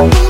Bye.